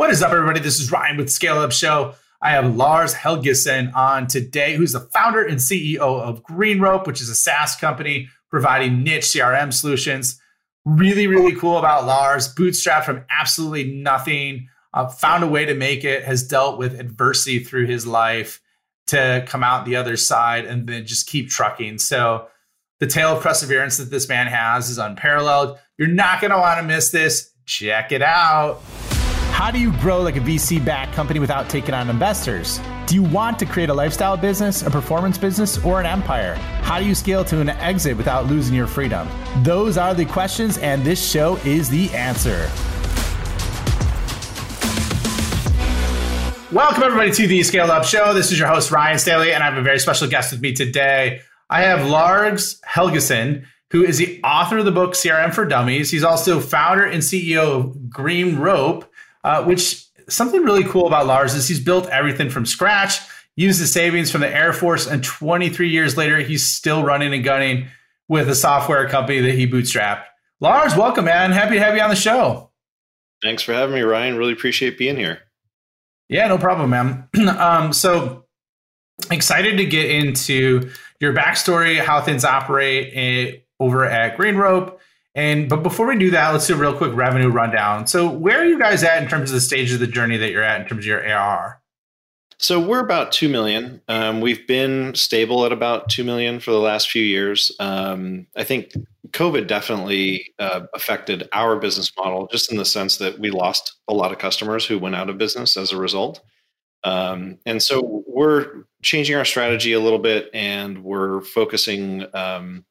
What is up, everybody? This is Ryan with Scale Up Show. I have Lars Helgeson on today, who's the founder and CEO of GreenRope, which is a SaaS company providing niche CRM solutions. Really, really cool about Lars. Bootstrapped from absolutely nothing, uh, found a way to make it, has dealt with adversity through his life to come out the other side and then just keep trucking. So, the tale of perseverance that this man has is unparalleled. You're not going to want to miss this. Check it out. How do you grow like a VC backed company without taking on investors? Do you want to create a lifestyle business, a performance business, or an empire? How do you scale to an exit without losing your freedom? Those are the questions, and this show is the answer. Welcome, everybody, to the Scale Up Show. This is your host, Ryan Staley, and I have a very special guest with me today. I have Lars Helgeson, who is the author of the book CRM for Dummies. He's also founder and CEO of GreenRope, uh, which something really cool about Lars is he's built everything from scratch, used the savings from the Air Force, and 23 years later, he's still running and gunning with a software company that he bootstrapped. Lars, welcome, man. Happy to have you on the show. Thanks for having me, Ryan. Really appreciate being here. Yeah, no problem, man. um, so excited to get into your backstory, how things operate eh, over at GreenRope, and but before we do that, let's do a real quick revenue rundown. So where are you guys at in terms of the stage of the journey that you're at in terms of your ARR? So we're about two million. Um, we've been stable at about two million for the last few years. Um, I think COVID definitely uh, affected our business model, just in the sense that we lost a lot of customers who went out of business as a result. Um, and so we're changing our strategy a little bit, and we're focusing um,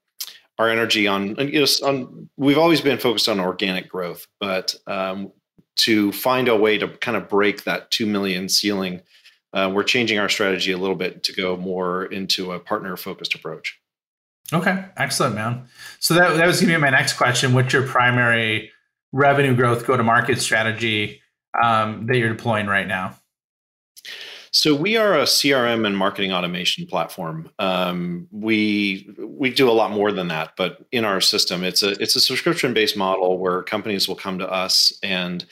our energy on you know on we've always been focused on organic growth but um, to find a way to kind of break that 2 million ceiling uh, we're changing our strategy a little bit to go more into a partner focused approach. Okay excellent man. So that, that was going to be my next question. What's your primary revenue growth go to market strategy um, that you're deploying right now so we are a CRM and marketing automation platform. Um, we we do a lot more than that, but in our system, it's a it's a subscription based model where companies will come to us and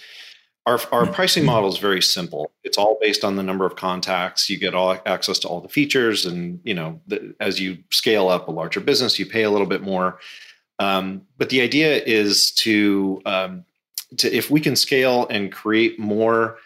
our, our pricing model is very simple. It's all based on the number of contacts. You get all access to all the features, and you know the, as you scale up a larger business, you pay a little bit more. Um, but the idea is to um, to if we can scale and create more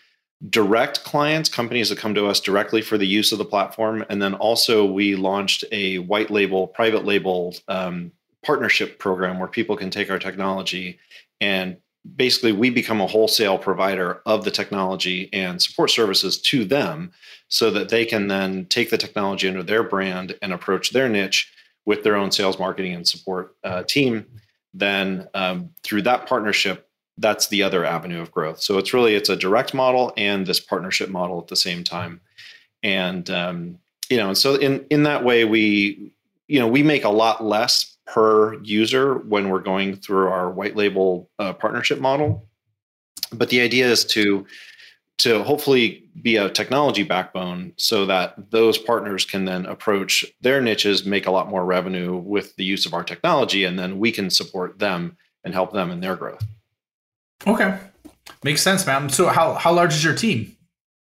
direct clients, companies that come to us directly for the use of the platform. And then also, we launched a white label, private label um, partnership program where people can take our technology and basically we become a wholesale provider of the technology and support services to them so that they can then take the technology under their brand and approach their niche with their own sales marketing and support uh, team then um, through that partnership that's the other avenue of growth. So it's really it's a direct model and this partnership model at the same time. And um, you know, and so in in that way, we you know we make a lot less per user when we're going through our white label uh, partnership model. But the idea is to to hopefully be a technology backbone so that those partners can then approach their niches, make a lot more revenue with the use of our technology, and then we can support them and help them in their growth. Okay, makes sense, man. So how how large is your team?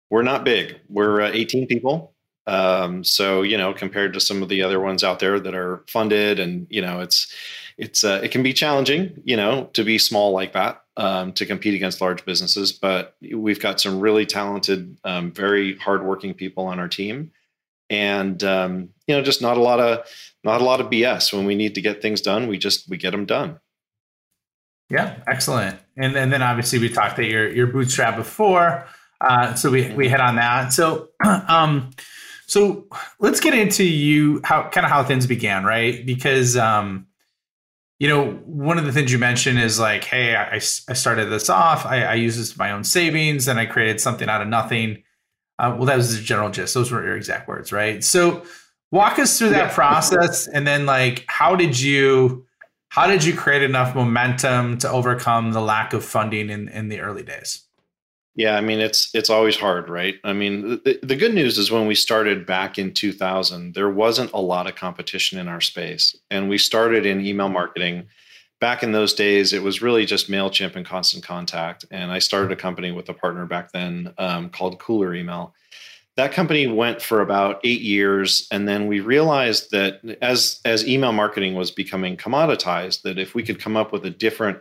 We're not big. We're uh, 18 people. Um, so you know, compared to some of the other ones out there that are funded, and you know, it's it's uh, it can be challenging, you know, to be small like that um, to compete against large businesses. But we've got some really talented, um, very hardworking people on our team, and um, you know, just not a lot of not a lot of BS when we need to get things done. We just we get them done. Yeah, excellent. And, and then obviously we talked that your your bootstrap before, uh, so we we hit on that. So um, so let's get into you how kind of how things began, right? Because um, you know one of the things you mentioned is like, hey, I, I started this off. I, I use this my own savings, and I created something out of nothing. Uh, well, that was the general gist. Those were your exact words, right? So walk us through that process, and then like, how did you how did you create enough momentum to overcome the lack of funding in, in the early days? Yeah, I mean it's it's always hard, right? I mean, the, the good news is when we started back in 2000, there wasn't a lot of competition in our space, and we started in email marketing back in those days, it was really just MailChimp and Constant Contact. And I started a company with a partner back then um, called Cooler Email. That company went for about eight years, and then we realized that as as email marketing was becoming commoditized, that if we could come up with a different,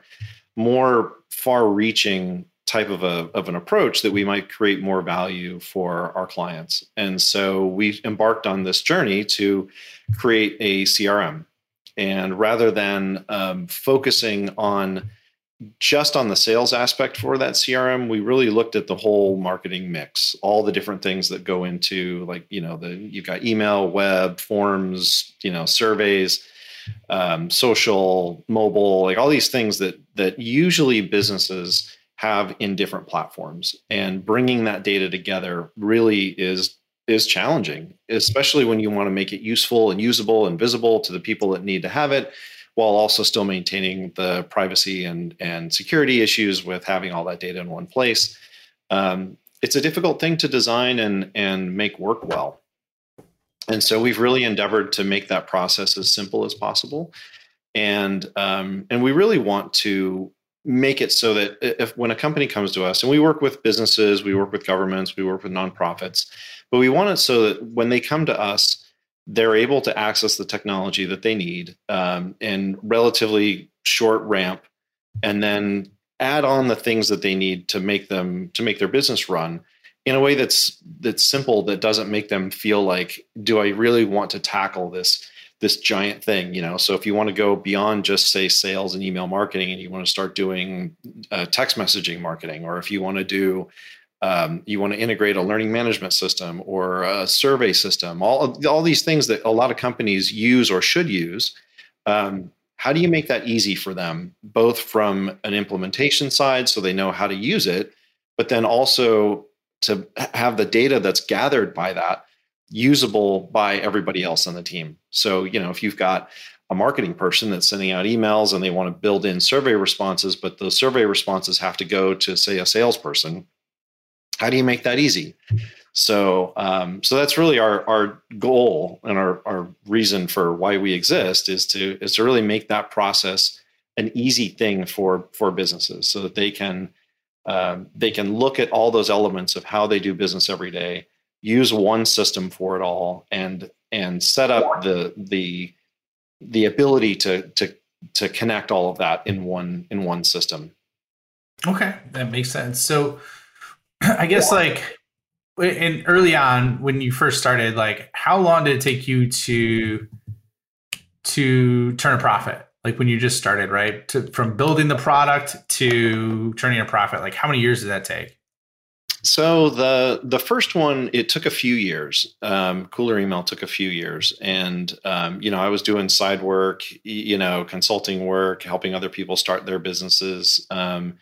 more far-reaching type of a of an approach, that we might create more value for our clients. And so we embarked on this journey to create a CRM and rather than um, focusing on just on the sales aspect for that CRM, we really looked at the whole marketing mix, all the different things that go into like, you know, the you've got email, web, forms, you know, surveys, um, social, mobile, like all these things that that usually businesses have in different platforms. And bringing that data together really is is challenging, especially when you want to make it useful and usable and visible to the people that need to have it, while also still maintaining the privacy and and security issues with having all that data in one place. Um, it's a difficult thing to design and and make work well. And so we've really endeavored to make that process as simple as possible, and um, and we really want to make it so that if when a company comes to us and we work with businesses we work with governments we work with nonprofits but we want it so that when they come to us, they're able to access the technology that they need um, in relatively short ramp, and then add on the things that they need to make them to make their business run in a way that's that's simple that doesn't make them feel like do i really want to tackle this this giant thing? You know so if you want to go beyond just say sales and email marketing and you want to start doing uh, text messaging marketing or if you want to do um, you want to integrate a learning management system or a survey system, all, all these things that a lot of companies use or should use. Um, how do you make that easy for them, both from an implementation side so they know how to use it, but then also to have the data that's gathered by that usable by everybody else on the team? So, you know, if you've got a marketing person that's sending out emails and they want to build in survey responses, but those survey responses have to go to, say, a salesperson how do you make that easy? So, um, so that's really our our goal and our our reason for why we exist is to is to really make that process an easy thing for for businesses, so that they can um, they can look at all those elements of how they do business every day, use one system for it all, and and set up the the the ability to to to connect all of that in one in one system. Okay, that makes sense. So I guess like in early on when you first started, like how long did it take you to to turn a profit? Like when you just started, right? To from building the product to turning a profit, like how many years did that take? So the the first one it took a few years. Um, Cooler Email took a few years, and um, you know I was doing side work, you know, consulting work, helping other people start their businesses, um,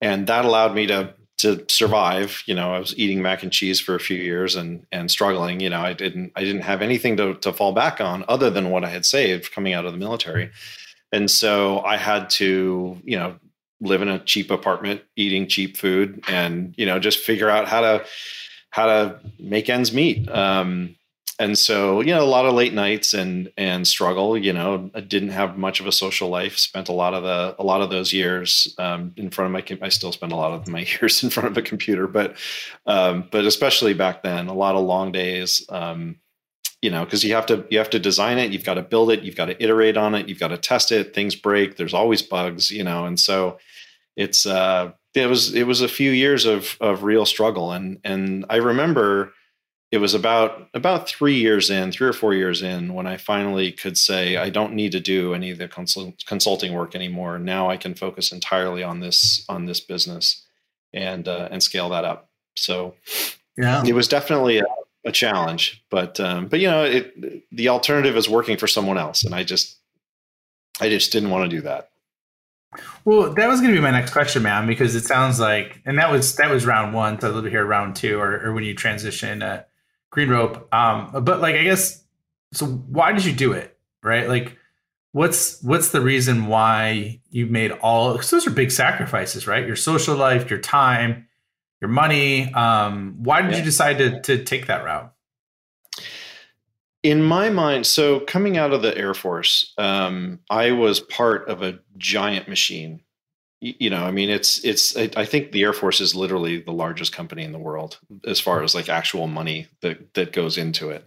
and that allowed me to to survive you know i was eating mac and cheese for a few years and and struggling you know i didn't i didn't have anything to, to fall back on other than what i had saved coming out of the military. And so i had to you know live in a cheap apartment eating cheap food and you know just figure out how to how to make ends meet. Um, and so you know a lot of late nights and and struggle you know i didn't have much of a social life spent a lot of the a lot of those years um, in front of my i still spend a lot of my years in front of a computer but um, but especially back then a lot of long days um, you know because you have to you have to design it you've got to build it you've got to iterate on it you've got to test it things break there's always bugs you know and so it's uh it was it was a few years of of real struggle and and i remember it was about about three years in, three or four years in, when I finally could say I don't need to do any of the consult- consulting work anymore. Now I can focus entirely on this on this business and uh, and scale that up. So yeah, it was definitely a, a challenge, but um, but you know it, the alternative is working for someone else, and I just I just didn't want to do that. Well, that was going to be my next question, man, because it sounds like, and that was that was round one. So a little bit here, round two, or, or when you transition. Uh, GreenRope. Um, but like I guess so. Why did you do it? Right? Like, what's what's the reason why you made all? Because those are big sacrifices, right? Your social life, your time, your money. Um, why did yeah. you decide to to take that route? In my mind, so coming out of the Air Force, um, I was part of a giant machine. You know, I mean, it's it's. I think the Air Force is literally the largest company in the world as far as like actual money that that goes into it.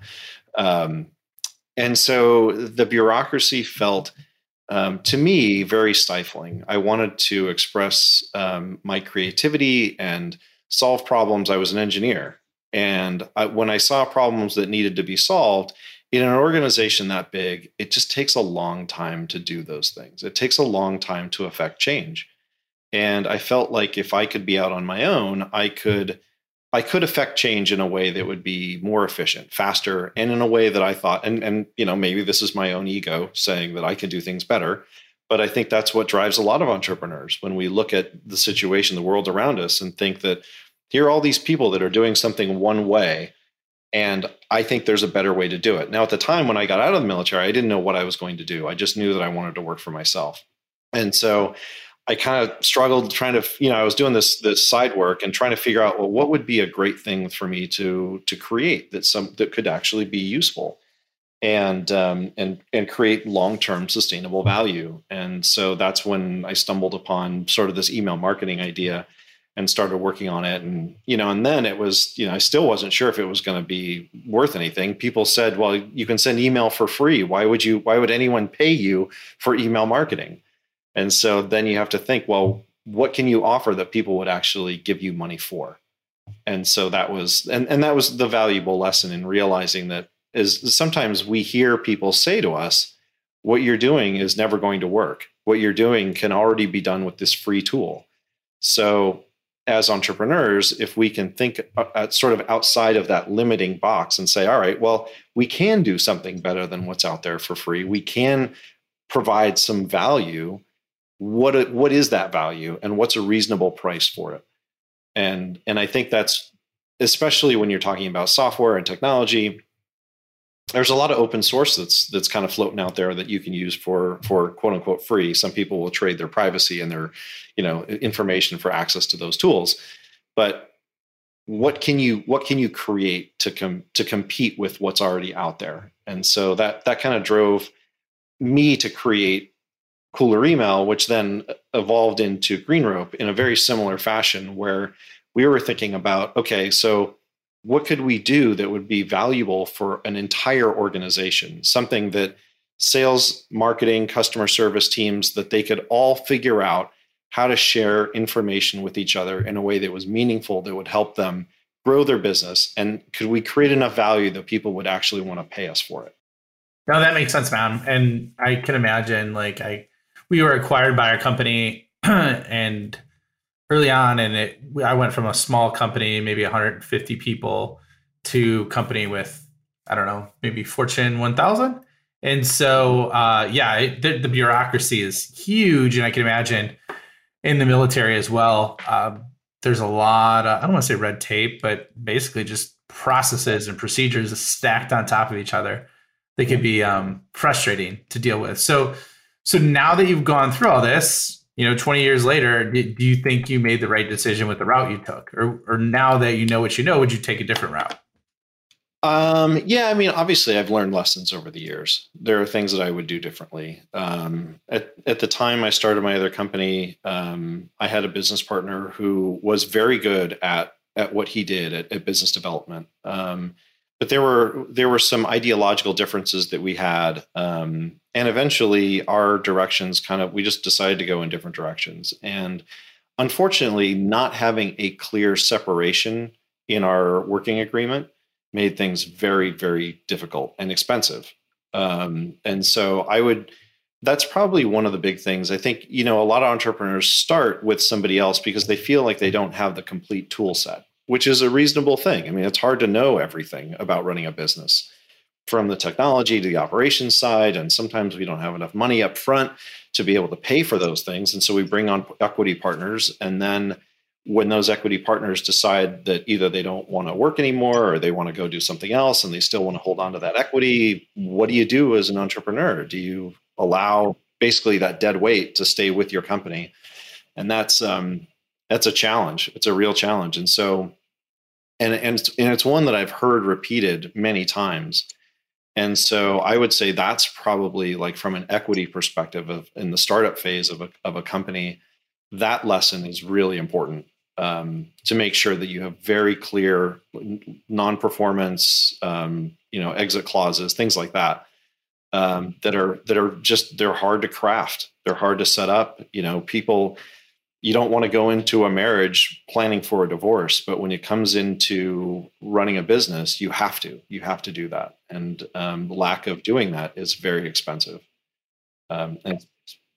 Um, and so the bureaucracy felt um, to me very stifling. I wanted to express um, my creativity and solve problems. I was an engineer, and I, when I saw problems that needed to be solved in an organization that big, it just takes a long time to do those things. It takes a long time to affect change. And I felt like if I could be out on my own, I could I could affect change in a way that would be more efficient, faster, and in a way that I thought, and and you know, maybe this is my own ego saying that I can do things better. But I think that's what drives a lot of entrepreneurs when we look at the situation, the world around us, and think that here are all these people that are doing something one way and i think there's a better way to do it. Now at the time when i got out of the military i didn't know what i was going to do. I just knew that i wanted to work for myself. And so i kind of struggled trying to you know i was doing this this side work and trying to figure out well what would be a great thing for me to to create that some that could actually be useful and um, and and create long-term sustainable value. And so that's when i stumbled upon sort of this email marketing idea and started working on it. And you know and then it was you know i still wasn't sure if it was going to be worth anything. People said well you can send email for free. Why would you why would anyone pay you for email marketing and so then you have to think well what can you offer that people would actually give you money for and so that was and, and that was the valuable lesson in realizing that is sometimes we hear people say to us what you're doing is never going to work what you're doing can already be done with this free tool so as entrepreneurs, if we can think uh, sort of outside of that limiting box and say, all right, well, we can do something better than what's out there for free. We can provide some value. What what is that value, and what's a reasonable price for it? And and I think that's especially when you're talking about software and technology there's a lot of open source that's that's kind of floating out there that you can use for for quote unquote free. Some people will trade their privacy and their you know information for access to those tools, but what can you what can you create to com- to compete with what's already out there? And so that that kind of drove me to create Cooler Email, which then evolved into GreenRope in a very similar fashion, where we were thinking about okay, so what could we do that would be valuable for an entire organization? Something that sales marketing customer service teams that they could all figure out how to share information with each other in a way that was meaningful that would help them grow their business. And could we create enough value that people would actually want to pay us for it? No that makes sense man and i can imagine like i we were acquired by our company and early on, and it I went from a small company, maybe 150 people, to company with I don't know, maybe Fortune 1000. And so, uh, yeah, it, the, the, bureaucracy is huge, and I can imagine in the military as well. Um, there's a lot. Of, I don't want to say red tape, but basically just processes and procedures stacked on top of each other. They could be um, frustrating to deal with. So, so now that you've gone through all this, you know 20 years later do you think you made the right decision with the route you took? Or or now that you know what you know would you take a different route? Um, yeah i mean obviously i've learned lessons over the years. There are things that i would do differently. Um, at, at the time i started my other company um, i had a business partner who was very good at at what he did at, at business development. Um, but there were there were some ideological differences that we had um, and eventually our directions kind of we just decided to go in different directions. And unfortunately not having a clear separation in our working agreement made things very very difficult and expensive. Um, and so i would that's probably one of the big things. I think you know a lot of entrepreneurs start with somebody else because they feel like they don't have the complete tool set which is a reasonable thing. I mean it's hard to know everything about running a business from the technology to the operations side and sometimes we don't have enough money up front to be able to pay for those things and so we bring on equity partners and then when those equity partners decide that either they don't want to work anymore or they want to go do something else and they still want to hold on to that equity what do you do as an entrepreneur? Do you allow basically that dead weight to stay with your company? And that's um that's a challenge. It's a real challenge. And so and and and it's one that i've heard repeated many times And so I would say that's probably like from an equity perspective of in the startup phase of a, of a company, that lesson is really important um, to make sure that you have very clear non-performance, um, you know, exit clauses, things like that, um, that are that are just they're hard to craft. They're hard to set up. You know, people you don't want to go into a marriage planning for a divorce but when it comes into running a business you have to you have to do that. And um, lack of doing that is very expensive. Um, and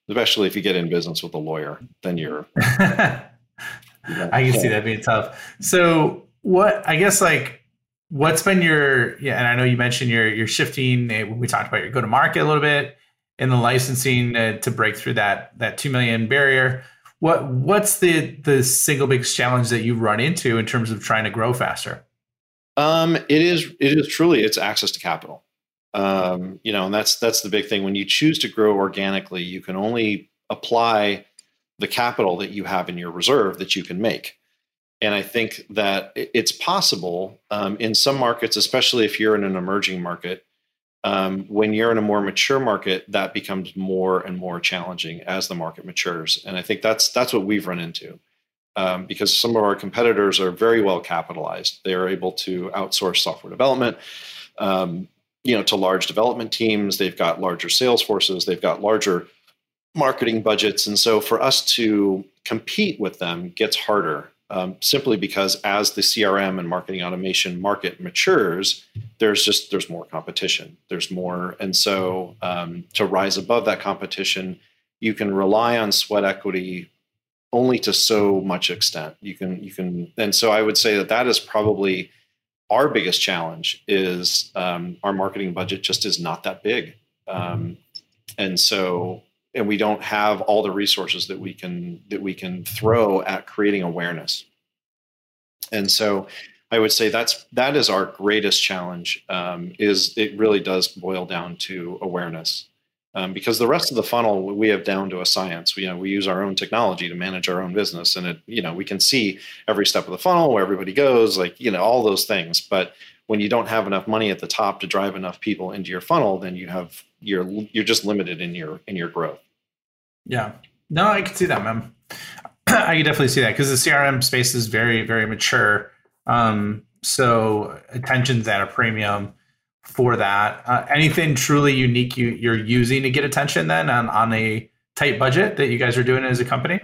especially if you get in business with a lawyer then you're i can see that being tough. So what i guess like what's been your yeah and i know you mentioned you're you're shifting eh, we talked about your go to market a little bit in the licensing uh, to break through that that 2 million barrier what what's the the single biggest challenge that you run into in terms of trying to grow faster? Um, it is it is truly it's access to capital. Um, you know, and that's that's the big thing. When you choose to grow organically, you can only apply the capital that you have in your reserve that you can make. And I think that it's possible um, in some markets, especially if you're in an emerging market, um, when you're in a more mature market, that becomes more and more challenging as the market matures. And I think that's that's what we've run into. Um, because some of our competitors are very well capitalized. They are able to outsource software development, um, you know, to large development teams. They've got larger sales forces. They've got larger marketing budgets, and so for us to compete with them gets harder um, simply because as the crm and marketing automation market matures there's just there's more competition. There's more and so um, to rise above that competition you can rely on sweat equity only to so much extent. You can you can and so i would say that that is probably our biggest challenge is um, our marketing budget just is not that big. Um, and so and we don't have all the resources that we can that we can throw at creating awareness. And so i would say that's that is our greatest challenge um, is it really does boil down to awareness. Um, because the rest of the funnel we have down to a science. We, you know we use our own technology to manage our own business and it you know we can see every step of the funnel where everybody goes like you know all those things. But when you don't have enough money at the top to drive enough people into your funnel then you have you're you're just limited in your in your growth yeah. No, I can see that, man. I can definitely see that because the CRM space is very, very mature. Um, so attention's at a premium for that. Uh, anything truly unique you, you're using to get attention then on, on a tight budget that you guys are doing as a company?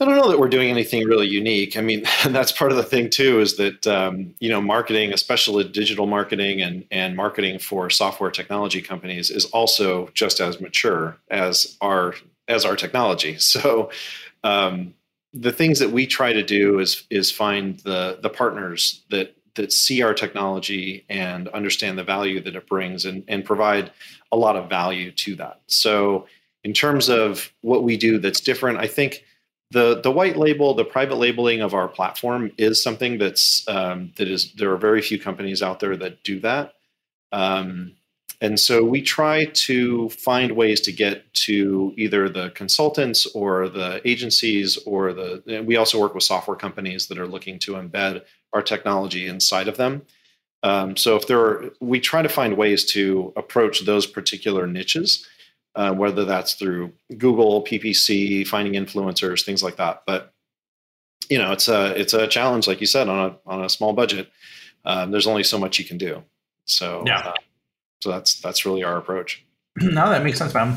I don't know that we're doing anything really unique. I mean, that's part of the thing too, is that um, you know, marketing, especially digital marketing and and marketing for software technology companies, is also just as mature as our as our technology. So um, the things that we try to do is is find the the partners that that see our technology and understand the value that it brings and, and provide a lot of value to that. So in terms of what we do that's different, I think the the white label, the private labeling of our platform is something that's um, that is there are very few companies out there that do that. Um, and so we try to find ways to get to either the consultants or the agencies or the, we also work with software companies that are looking to embed our technology inside of them. Um, so if there are, we try to find ways to approach those particular niches, uh, whether that's through Google, PPC, finding influencers, things like that. But you know, it's a it's a challenge, like you said, on a on a small budget. Um, there's only so much you can do. So yeah. Uh, so that's that's really our approach. no, that makes sense, man.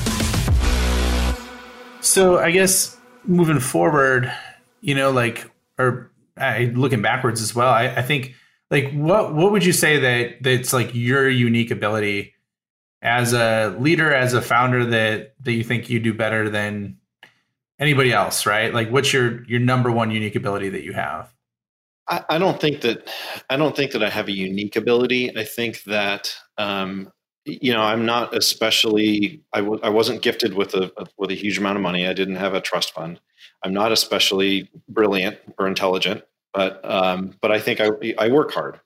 So I guess moving forward, you know, like or I, looking backwards as well, I, I think like what what would you say that that's like your unique ability as a leader, as a founder that that you think you do better than anybody else, right? Like, what's your your number one unique ability that you have? I, I don't think that I don't think that I have a unique ability. I think that um, you know I'm not especially I w- I wasn't gifted with a with a huge amount of money. I didn't have a trust fund. I'm not especially brilliant or intelligent, but um, but I think I I work hard,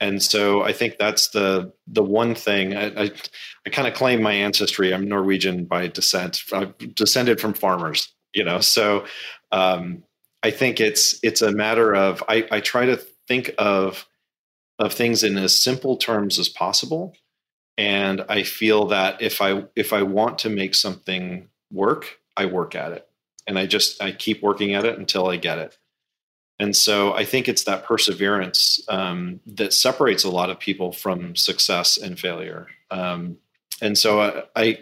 and so I think that's the the one thing I I, I kind of claim my ancestry. I'm Norwegian by descent. I've descended from farmers, you know. So um, I think it's it's a matter of I, I try to think of of things in as simple terms as possible, and I feel that if I if I want to make something work, I work at it and I just I keep working at it until I get it. And so I think it's that perseverance um, that separates a lot of people from success and failure. Um, and so I,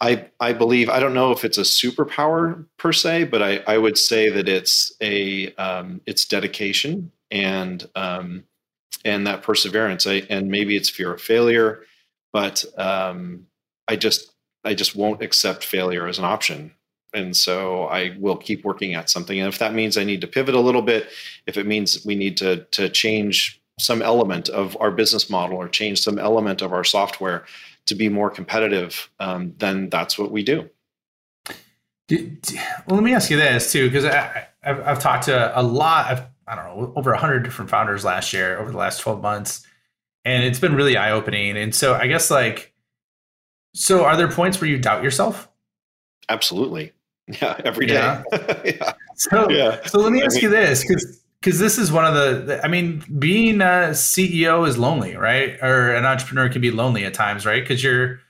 I, I believe I don't know if it's a superpower per se, but I, I would say that it's a um, it's dedication and um, and that perseverance. I, and maybe it's fear of failure, but um, I just I just won't accept failure as an option and so I will keep working at something. And if that means I need to pivot a little bit, if it means we need to to change some element of our business model or change some element of our software to be more competitive, um, then that's what we do. well, let me ask you this too, because I've, I've talked to a lot of I don't know over hundred different founders last year over the last twelve months, and it's been really eye opening. And so I guess like, so are there points where you doubt yourself? Absolutely. Yeah, every day. Yeah. yeah. So, yeah. so let me ask I mean, you this, because because this is one of the, I mean, being a CEO is lonely, right? Or an entrepreneur can be lonely at times, right? Because you're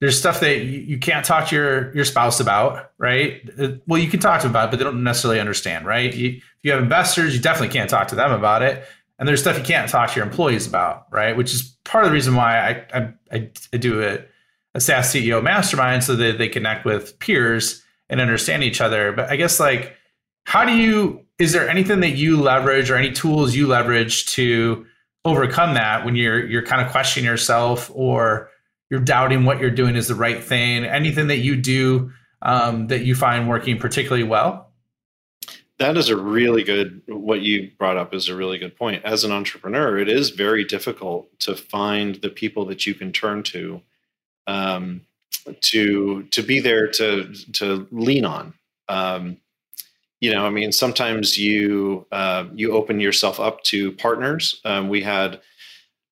there's stuff that you, can't talk to your your spouse about, right? Uh, well, you can talk to them about, it, but they don't necessarily understand, right? You, if you have investors, you definitely can't talk to them about it. And there's stuff you can't talk to your employees about, right? Which is part of the reason why I I, I, do a, a SaaS CEO mastermind so that they connect with peers and understand each other. But I guess like, how do you? Is there anything that you leverage or any tools you leverage to overcome that when you're you're kind of questioning yourself or you're doubting what you're doing is the right thing? Anything that you do um, that you find working particularly well? That is a really good. What you brought up is a really good point. As an entrepreneur, it is very difficult to find the people that you can turn to um, to to be there to to lean on. Um, you know, I mean, sometimes you uh, you open yourself up to partners. Um, we had,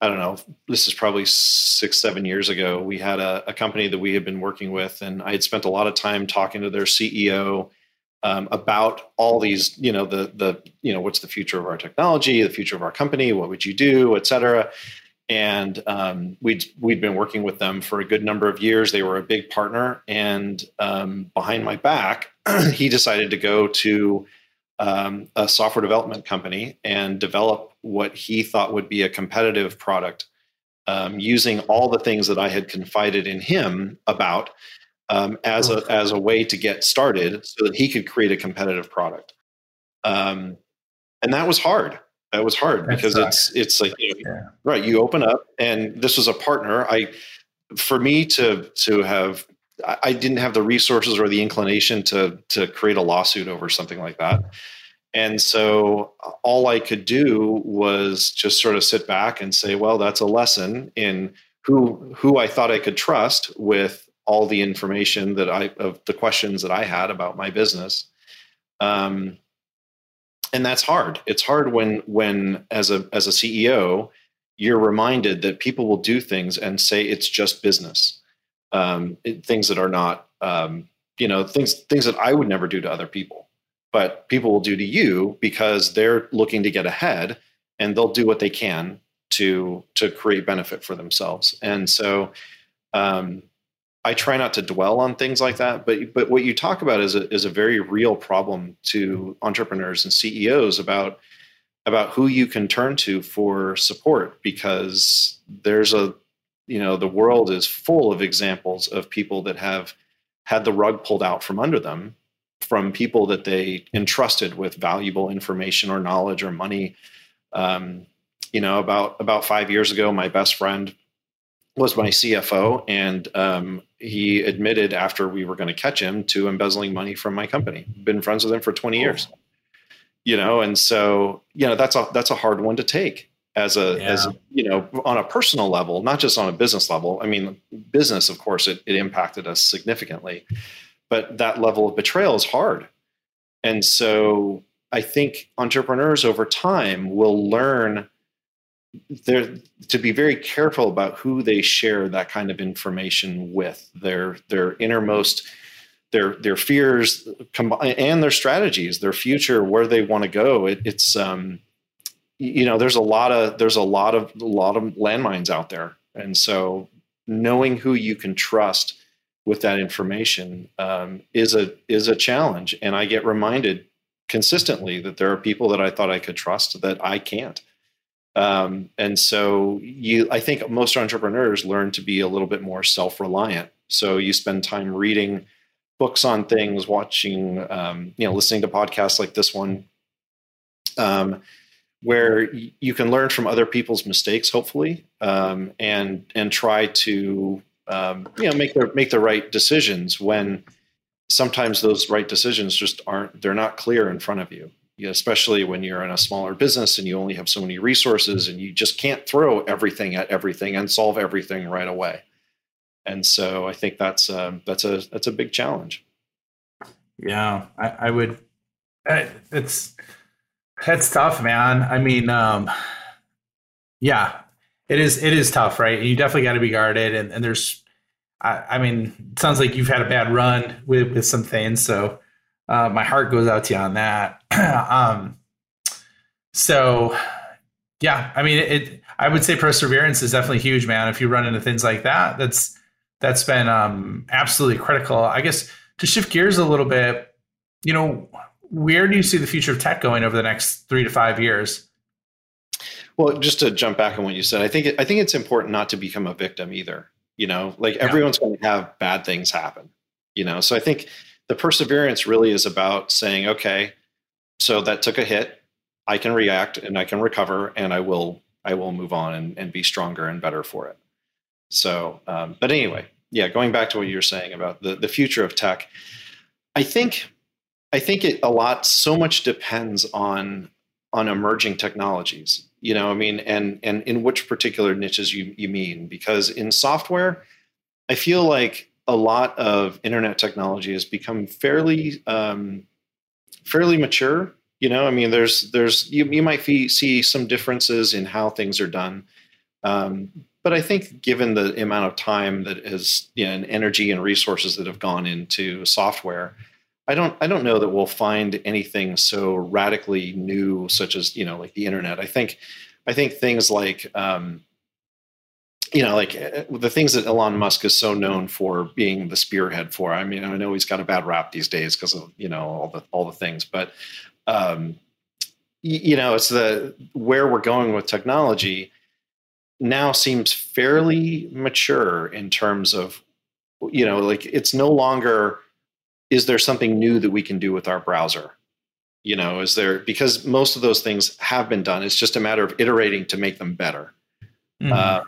I don't know, this is probably six seven years ago. We had a, a, company that we had been working with, and I had spent a lot of time talking to their CEO. Um, about all these, you know, the the you know, what's the future of our technology, the future of our company, what would you do, et cetera. And um, we'd we'd been working with them for a good number of years. They were a big partner, and um, behind my back, he decided to go to um, a software development company and develop what he thought would be a competitive product, um, using all the things that I had confided in him about um, as a as a way to get started, so that he could create a competitive product. Um, and that was hard. That was hard That's because it's it's like you know, yeah. right you open up and this was a partner. I for me to to have i didn't have the resources or the inclination to to create a lawsuit over something like that. And so all i could do was just sort of sit back and say well that's a lesson in who who i thought i could trust with all the information that i of the questions that i had about my business. Um, and that's hard. It's hard when when as a as a ceo you're reminded that people will do things and say it's just business. Um, it, things that are not um, you know things things that i would never do to other people. But people will do to you because they're looking to get ahead and they'll do what they can to to create benefit for themselves. And so um, I try not to dwell on things like that, but but what you talk about is a is a very real problem to entrepreneurs and CEOs about about who you can turn to for support because there's a you know the world is full of examples of people that have had the rug pulled out from under them from people that they entrusted with valuable information or knowledge or money. Um, you know about about five years ago my best friend was my CFO, and um, he admitted after we were going to catch him to embezzling money from my company. Been friends with him for 20 years, you know, and so you know that's a that's a hard one to take as a yeah. as you know on a personal level, not just on a business level. I mean, business, of course, it, it impacted us significantly, but that level of betrayal is hard, and so I think entrepreneurs over time will learn they're to be very careful about who they share that kind of information with. Their their innermost their their fears and their strategies their future where they want to go. It, it's um you know there's a lot of there's a lot of a lot of landmines out there. And so knowing who you can trust with that information um, is a is a challenge. And i get reminded consistently that there are people that i thought i could trust that i can't um, and so you, I think most entrepreneurs learn to be a little bit more self-reliant. So you spend time reading books on things, watching, um, you know, listening to podcasts like this one, um, where you can learn from other people's mistakes, hopefully, um, and and try to um, you know make the make the right decisions when sometimes those right decisions just aren't they're not clear in front of you especially when you're in a smaller business and you only have so many resources and you just can't throw everything at everything and solve everything right away. And so I think that's um, that's a that's a big challenge. Yeah, I, I would. It's it's tough, man. I mean, um, yeah, it is it is tough, right? You definitely got to be guarded, and, and there's, I, I mean, it sounds like you've had a bad run with with some things, so uh, my heart goes out to you on that. um, so, yeah, I mean, it, it, I would say perseverance is definitely huge, man. If you run into things like that, that's that's been um, absolutely critical. I guess to shift gears a little bit, you know, where do you see the future of tech going over the next three to five years? Well, just to jump back on what you said, I think I think it's important not to become a victim either. You know, like everyone's going to have bad things happen. You know, so I think the perseverance really is about saying, okay, so that took a hit. I can react and I can recover and I will I will move on and, and be stronger and better for it. So, um, but anyway, yeah, going back to what you were saying about the, the future of tech, I think I think it a lot so much depends on on emerging technologies. You know, I mean, and and in which particular niches you you mean? Because in software, I feel like a lot of internet technology has become fairly um, fairly mature. You know, I mean, there's there's you, you might fee, see some differences in how things are done, um, but I think given the amount of time that is you know, and energy and resources that have gone into software, I don't I don't know that we'll find anything so radically new, such as you know like the internet. I think I think things like um, you know, like uh, the things that Elon Musk is so known for being the spearhead for. I mean, I know he's got a bad rap these days because of you know all the all the things, but um, you know, it's the where we're going with technology now seems fairly mature in terms of you know, like it's no longer is there something new that we can do with our browser? You know, is there because most of those things have been done. It's just a matter of iterating to make them better. Mm-hmm. Uh,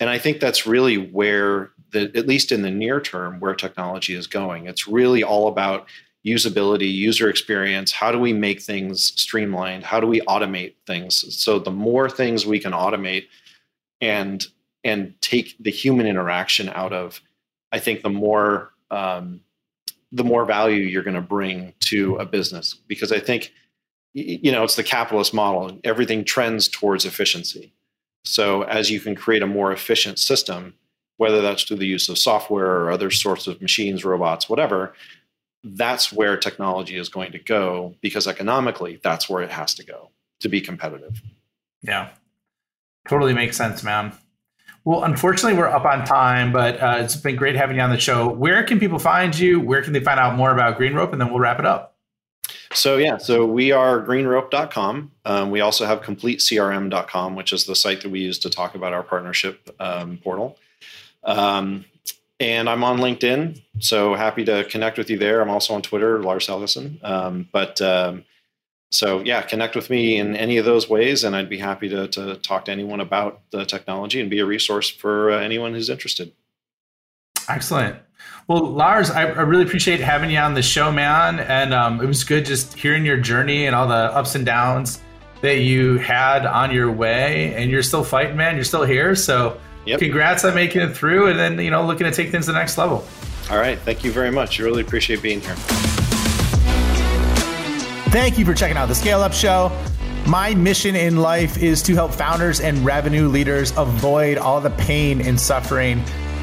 and I think that's really where the at least in the near term where technology is going. It's really all about usability, user experience. How do we make things streamlined? How do we automate things? So the more things we can automate and and take the human interaction out of, I think the more um, the more value you're going to bring to a business. Because I think you know it's the capitalist model. Everything trends towards efficiency. So as you can create a more efficient system, whether that's through the use of software or other sorts of machines, robots, whatever, that's where technology is going to go because economically that's where it has to go to be competitive. Yeah. Totally makes sense, man. Well, unfortunately, we're up on time, but uh, it's been great having you on the show. Where can people find you? Where can they find out more about GreenRope? And then we'll wrap it up. So yeah, so we are greenrope.com. Um, we also have completecrm.com, which is the site that we use to talk about our partnership um, portal. Um, and I'm on LinkedIn, so happy to connect with you there. I'm also on Twitter, Lars Helgeson. Um, but um, So yeah, connect with me in any of those ways, and I'd be happy to, to talk to anyone about the technology and be a resource for uh, anyone who's interested. Excellent. Well, Lars, I, I, really appreciate having you on the show, man. And um, it was good just hearing your journey and all the ups and downs that you had on your way. And you're still fighting, man. You're still here. So yep. congrats on making it through and then, you know, looking to take things to the next level. All right. Thank you very much. I really appreciate being here. Thank you for checking out the Scale Up Show. My mission in life is to help founders and revenue leaders avoid all the pain and suffering